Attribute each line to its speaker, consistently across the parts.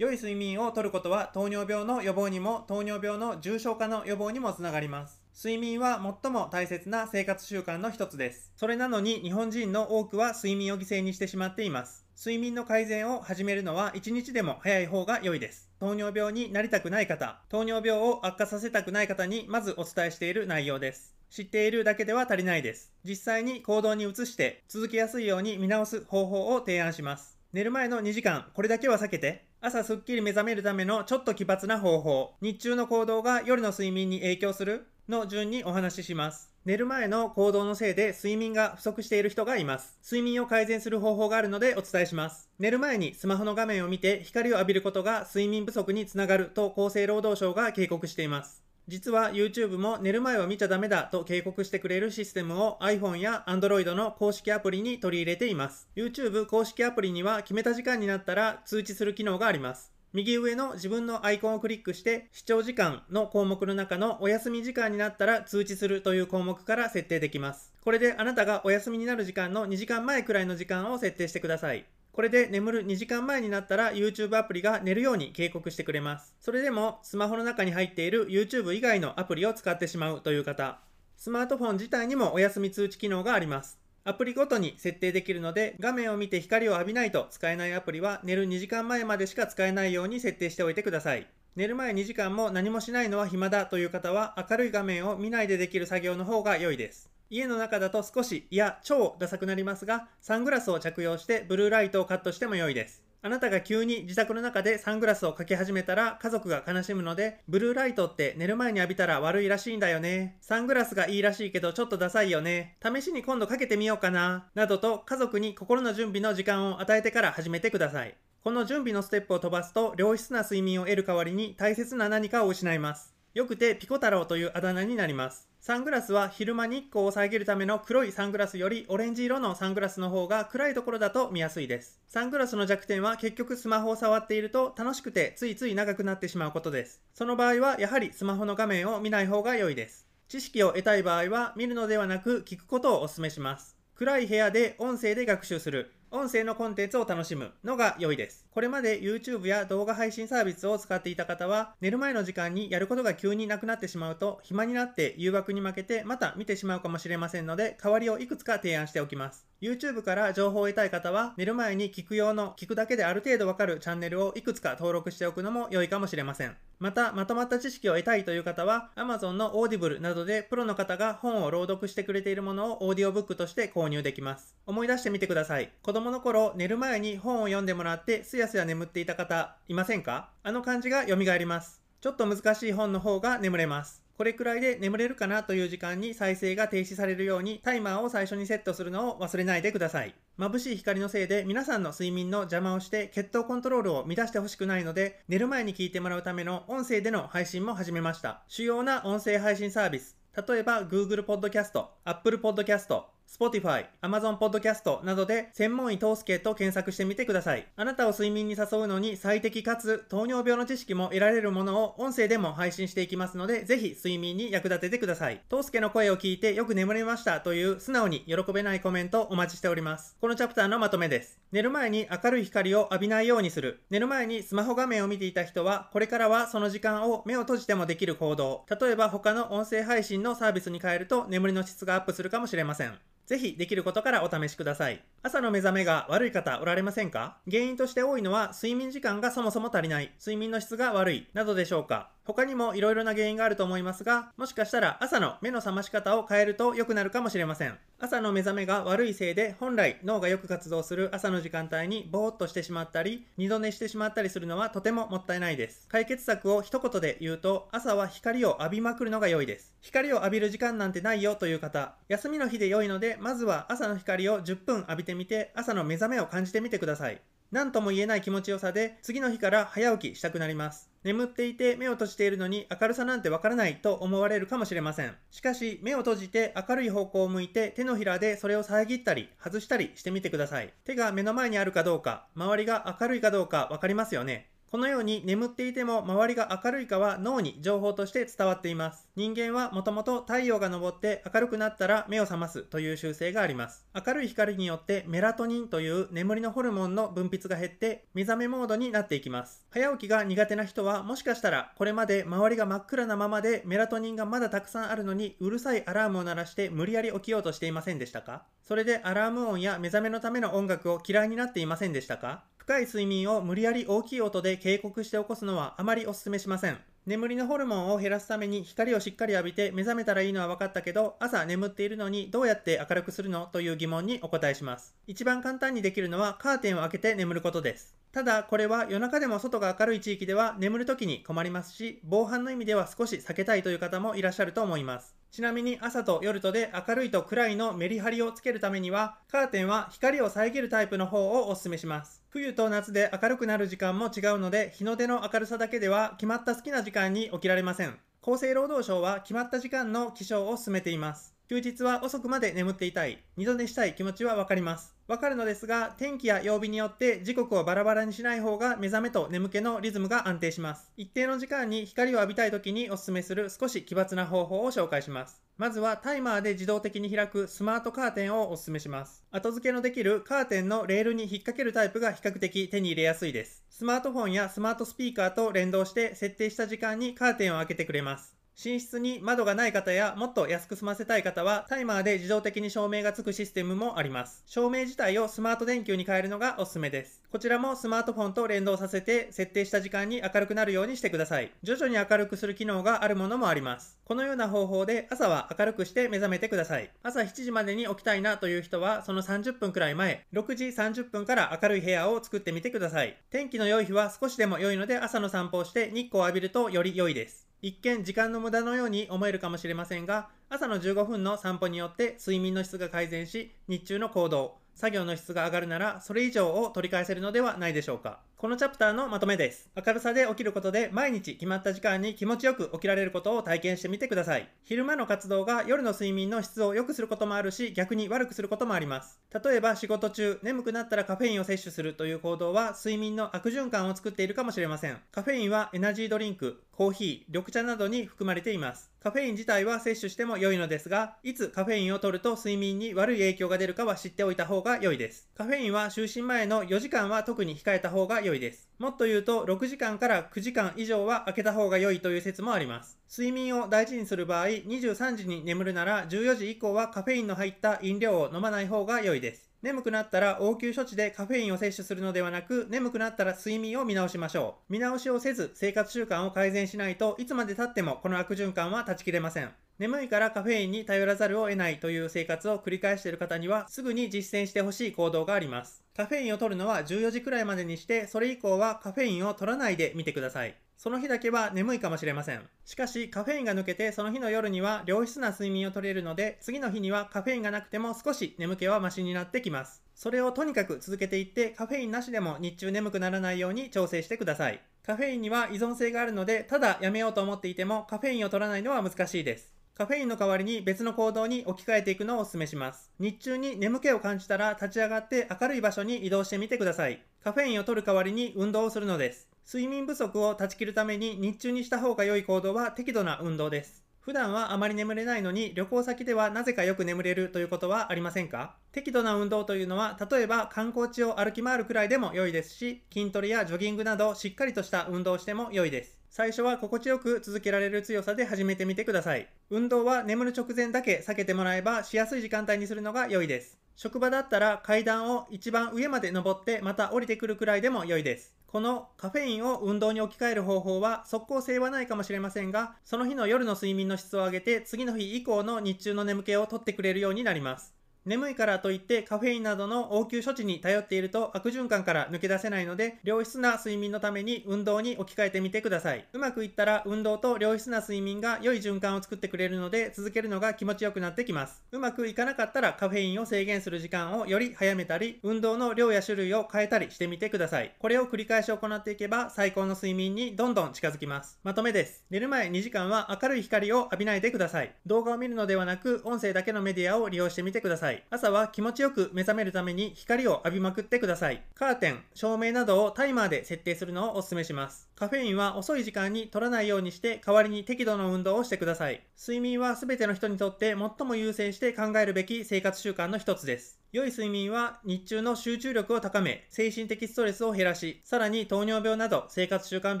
Speaker 1: 良い睡眠をとることは糖尿病の予防にも糖尿病の重症化の予防にもつながります。睡眠は最も大切な生活習慣の一つです。それなのに日本人の多くは睡眠を犠牲にしてしまっています。睡眠の改善を始めるのは1日でも早い方が良いです。糖尿病になりたくない方、糖尿病を悪化させたくない方にまずお伝えしている内容です。知っているだけでは足りないです。実際に行動に移して続けやすいように見直す方法を提案します。寝る前の2時間、これだけは避けて、朝すっきり目覚めるためのちょっと奇抜な方法、日中の行動が夜の睡眠に影響するの順にお話しします。寝る前の行動のせいで睡眠が不足している人がいます。睡眠を改善する方法があるのでお伝えします。寝る前にスマホの画面を見て光を浴びることが睡眠不足につながると厚生労働省が警告しています。実は YouTube も寝る前は見ちゃダメだと警告してくれるシステムを iPhone や Android の公式アプリに取り入れています。YouTube 公式アプリには決めた時間になったら通知する機能があります。右上の自分のアイコンをクリックして視聴時間の項目の中のお休み時間になったら通知するという項目から設定できます。これであなたがお休みになる時間の2時間前くらいの時間を設定してください。これで眠る2時間前になったら YouTube アプリが寝るように警告してくれます。それでもスマホの中に入っている YouTube 以外のアプリを使ってしまうという方、スマートフォン自体にもお休み通知機能があります。アプリごとに設定できるので、画面を見て光を浴びないと使えないアプリは寝る2時間前までしか使えないように設定しておいてください。寝る前2時間も何もしないのは暇だという方は明るい画面を見ないでできる作業の方が良いです。家の中だと少し、いや超ダサくなりますが、サングラスを着用してブルーライトをカットしても良いです。あなたが急に自宅の中でサングラスをかけ始めたら家族が悲しむので、ブルーライトって寝る前に浴びたら悪いらしいんだよね。サングラスがいいらしいけどちょっとダサいよね。試しに今度かけてみようかな。などと家族に心の準備の時間を与えてから始めてください。この準備のステップを飛ばすと良質な睡眠を得る代わりに大切な何かを失います。よくてピコ太郎というあだ名になります。サングラスは昼間日光を遮るための黒いサングラスよりオレンジ色のサングラスの方が暗いところだと見やすいです。サングラスの弱点は結局スマホを触っていると楽しくてついつい長くなってしまうことです。その場合はやはりスマホの画面を見ない方が良いです。知識を得たい場合は見るのではなく聞くことをお勧めします。暗い部屋で音声で学習する。音声のコンテンツを楽しむのが良いです。これまで YouTube や動画配信サービスを使っていた方は、寝る前の時間にやることが急になくなってしまうと、暇になって誘惑に負けてまた見てしまうかもしれませんので、代わりをいくつか提案しておきます。YouTube から情報を得たい方は、寝る前に聞く用の、聞くだけである程度わかるチャンネルをいくつか登録しておくのも良いかもしれません。また、まとまった知識を得たいという方は、Amazon の Audible などでプロの方が本を朗読してくれているものをオーディオブックとして購入できます。思い出してみてください。子供の頃、寝る前に本を読んでもらって、すやすや眠っていた方、いませんか？あの感じが蘇ります。ちょっと難しい本の方が眠れます。これくらいで眠れるかなという時間に再生が停止されるようにタイマーを最初にセットするのを忘れないでください。眩しい光のせいで皆さんの睡眠の邪魔をして血糖コントロールを乱してほしくないので寝る前に聞いてもらうための音声での配信も始めました。主要な音声配信サービス、例えば Google Podcast、Apple Podcast、Spotify、Amazon Podcast などで専門医トースケと検索してみてください。あなたを睡眠に誘うのに最適かつ糖尿病の知識も得られるものを音声でも配信していきますので、ぜひ睡眠に役立ててください。トースケの声を聞いてよく眠れましたという素直に喜べないコメントお待ちしております。このチャプターのまとめです。寝る前に明るい光を浴びないようにする。寝る前にスマホ画面を見ていた人は、これからはその時間を目を閉じてもできる行動。例えば他の音声配信のサービスに変えると眠りの質がアップするかもしれません。ぜひできることからお試しください。朝の目覚めが悪い方おられませんか？原因として多いのは睡眠時間がそもそも足りない、睡眠の質が悪い、などでしょうか？他にも色々な原因があると思いますが、もしかしたら朝の目の覚まし方を変えると良くなるかもしれません。朝の目覚めが悪いせいで本来脳がよく活動する朝の時間帯にぼーっとしてしまったり、二度寝してしまったりするのはとてももったいないです。解決策を一言で言うと、朝は光を浴びまくるのが良いです。光を浴びる時間なんてないよという方、休みの日で良いので、まずは朝の光を10分浴びててみて、朝の目覚めを感じてみてください。何とも言えない気持ちよさで、次の日から早起きしたくなります。眠っていて目を閉じているのに明るさなんてわからないと思われるかもしれません。しかし、目を閉じて明るい方向を向いて手のひらでそれを遮ったり外したりしてみてください。手が目の前にあるかどうか、周りが明るいかどうかわかりますよね。このように眠っていても周りが明るいかは脳に情報として伝わっています。人間はもともと太陽が昇って明るくなったら目を覚ますという習性があります。明るい光によってメラトニンという眠りのホルモンの分泌が減って目覚めモードになっていきます。早起きが苦手な人はもしかしたらこれまで周りが真っ暗なままでメラトニンがまだたくさんあるのにうるさいアラームを鳴らして無理やり起きようとしていませんでしたか？それでアラーム音や目覚めのための音楽を嫌いになっていませんでしたか？深い睡眠を無理やり大きい音で警告して起こすのはあまりお勧めしません。眠りのホルモンを減らすために光をしっかり浴びて目覚めたらいいのは分かったけど朝眠っているのにどうやって明るくするの？という疑問にお答えします。一番簡単にできるのはカーテンを開けて眠ることです。ただこれは夜中でも外が明るい地域では眠る時に困りますし防犯の意味では少し避けたいという方もいらっしゃると思います。ちなみに朝と夜とで明るいと暗いのメリハリをつけるためには、カーテンは光を遮るタイプの方をお勧めします。冬と夏で明るくなる時間も違うので、日の出の明るさだけでは決まった好きな時間に起きられません。厚生労働省は決まった時間の起床を進めています。休日は遅くまで眠っていたい、二度寝したい気持ちはわかります。わかるのですが、天気や曜日によって時刻をバラバラにしない方が目覚めと眠気のリズムが安定します。一定の時間に光を浴びたい時にお勧めする少し奇抜な方法を紹介します。まずはタイマーで自動的に開くスマートカーテンをお勧めします。後付けのできるカーテンのレールに引っ掛けるタイプが比較的手に入れやすいです。スマートフォンやスマートスピーカーと連動して設定した時間にカーテンを開けてくれます。寝室に窓がない方やもっと安く済ませたい方はタイマーで自動的に照明がつくシステムもあります。照明自体をスマート電球に変えるのがおすすめです。こちらもスマートフォンと連動させて設定した時間に明るくなるようにしてください。徐々に明るくする機能があるものもあります。このような方法で朝は明るくして目覚めてください。朝7時までに起きたいなという人はその30分くらい前、6時30分から明るい部屋を作ってみてください。天気の良い日は少しでも良いので朝の散歩をして日光を浴びるとより良いです。一見時間の無駄のように思えるかもしれませんが、朝の15分の散歩によって睡眠の質が改善し、日中の行動、作業の質が上がるなら、それ以上を取り返せるのではないでしょうか。このチャプターのまとめです。明るさで起きることで毎日決まった時間に気持ちよく起きられることを体験してみてください。昼間の活動が夜の睡眠の質を良くすることもあるし、逆に悪くすることもあります。例えば仕事中、眠くなったらカフェインを摂取するという行動は睡眠の悪循環を作っているかもしれません。カフェインはエナジードリンク、コーヒー、緑茶などに含まれています。カフェイン自体は摂取しても良いのですが、いつカフェインを取ると睡眠に悪い影響が出るかは知っておいた方が良いです。カフェインは就寝前の4時間は特に控えた方が良い良いです。もっと言うと、6時間から9時間以上は空けた方が良いという説もあります。睡眠を大事にする場合、23時に眠るなら14時以降はカフェインの入った飲料を飲まない方が良いです。眠くなったら応急処置でカフェインを摂取するのではなく、眠くなったら睡眠を見直しましょう。見直しをせず生活習慣を改善しないといつまで経ってもこの悪循環は断ち切れません。眠いからカフェインに頼らざるを得ないという生活を繰り返している方にはすぐに実践してほしい行動があります。カフェインを取るのは14時くらいまでにして、それ以降はカフェインを取らないでみてください。その日だけは眠いかもしれません。しかしカフェインが抜けてその日の夜には良質な睡眠を取れるので、次の日にはカフェインがなくても少し眠気はマシになってきます。それをとにかく続けていってカフェインなしでも日中眠くならないように調整してください。カフェインには依存性があるので、ただやめようと思っていてもカフェインを取らないのは難しいです。カフェインの代わりに別の行動に置き換えていくのをお勧めします。日中に眠気を感じたら立ち上がって明るい場所に移動してみてください。カフェインを取る代わりに運動をするのです。睡眠不足を断ち切るために日中にした方が良い行動は適度な運動です。普段はあまり眠れないのに旅行先ではなぜかよく眠れるということはありませんか？適度な運動というのは例えば観光地を歩き回るくらいでも良いですし筋トレやジョギングなどしっかりとした運動をしても良いです。最初は心地よく続けられる強さで始めてみてください。運動は眠る直前だけ避けてもらえばしやすい時間帯にするのが良いです。職場だったら階段を一番上まで登ってまた降りてくるくらいでも良いです。このカフェインを運動に置き換える方法は即効性はないかもしれませんが、その日の夜の睡眠の質を上げて次の日以降の日中の眠気を取ってくれるようになります。眠いからといってカフェインなどの応急処置に頼っていると悪循環から抜け出せないので良質な睡眠のために運動に置き換えてみてください。うまくいったら運動と良質な睡眠が良い循環を作ってくれるので続けるのが気持ちよくなってきます。うまくいかなかったらカフェインを制限する時間をより早めたり運動の量や種類を変えたりしてみてください。これを繰り返し行ってい。けば最高の睡眠にどんどん近づきます。まとめです。寝る前2時間は明るい光を浴びないでください。動画を見るのではなく音声だけのメディアを利用してみてください。さい。朝は気持ちよく目覚めるために光を浴びまくってください。カーテン、照明などをタイマーで設定するのをお勧めします。カフェインは遅い時間に取らないようにして代わりに適度の運動をしてください。睡眠は全ての人にとって最も優先して考えるべき生活習慣の一つです。良い睡眠は日中の集中力を高め、精神的ストレスを減らし、さらに糖尿病など生活習慣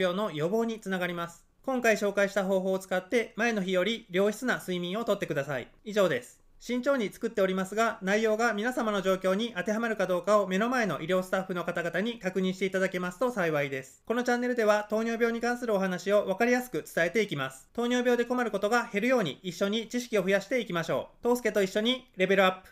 Speaker 1: 病の予防につながります。今回紹介した方法を使って前の日より良質な睡眠をとってください。以上です。慎重に作っておりますが、内容が皆様の状況に当てはまるかどうかを目の前の医療スタッフの方々に確認していただけますと幸いです。このチャンネルでは糖尿病に関するお話をわかりやすく伝えていきます。糖尿病で困ることが減るように一緒に知識を増やしていきましょう。トースケと一緒にレベルアップ。